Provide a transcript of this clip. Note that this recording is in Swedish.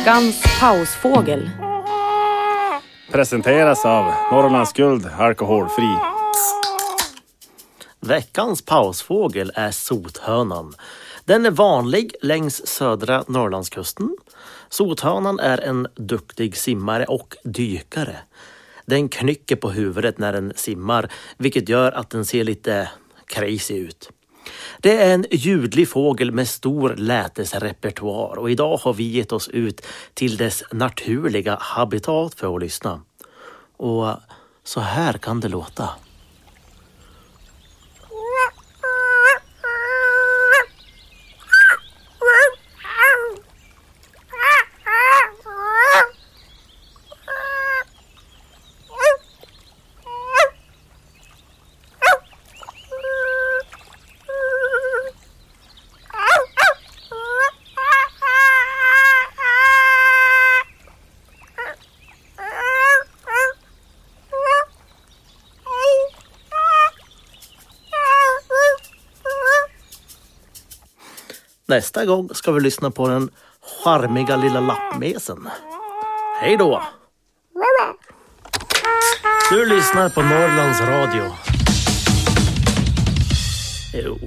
Veckans pausfågel. Presenteras av Norrlands Guld Alkoholfri. Veckans pausfågel är sothönan. Den är vanlig längs södra Norrlandskusten. Sothönan är en duktig simmare och dykare. Den knycker på huvudet när den simmar, vilket gör att den ser lite crazy ut. Det är en ljudlig fågel med stor lätesrepertoar och idag har vi gett oss ut till dess naturliga habitat för att lyssna. Och så här kan det låta. Nästa gång ska vi lyssna på den charmiga lilla lappmesen. Hej då! Du lyssnar på Norrlands Radio. Jo.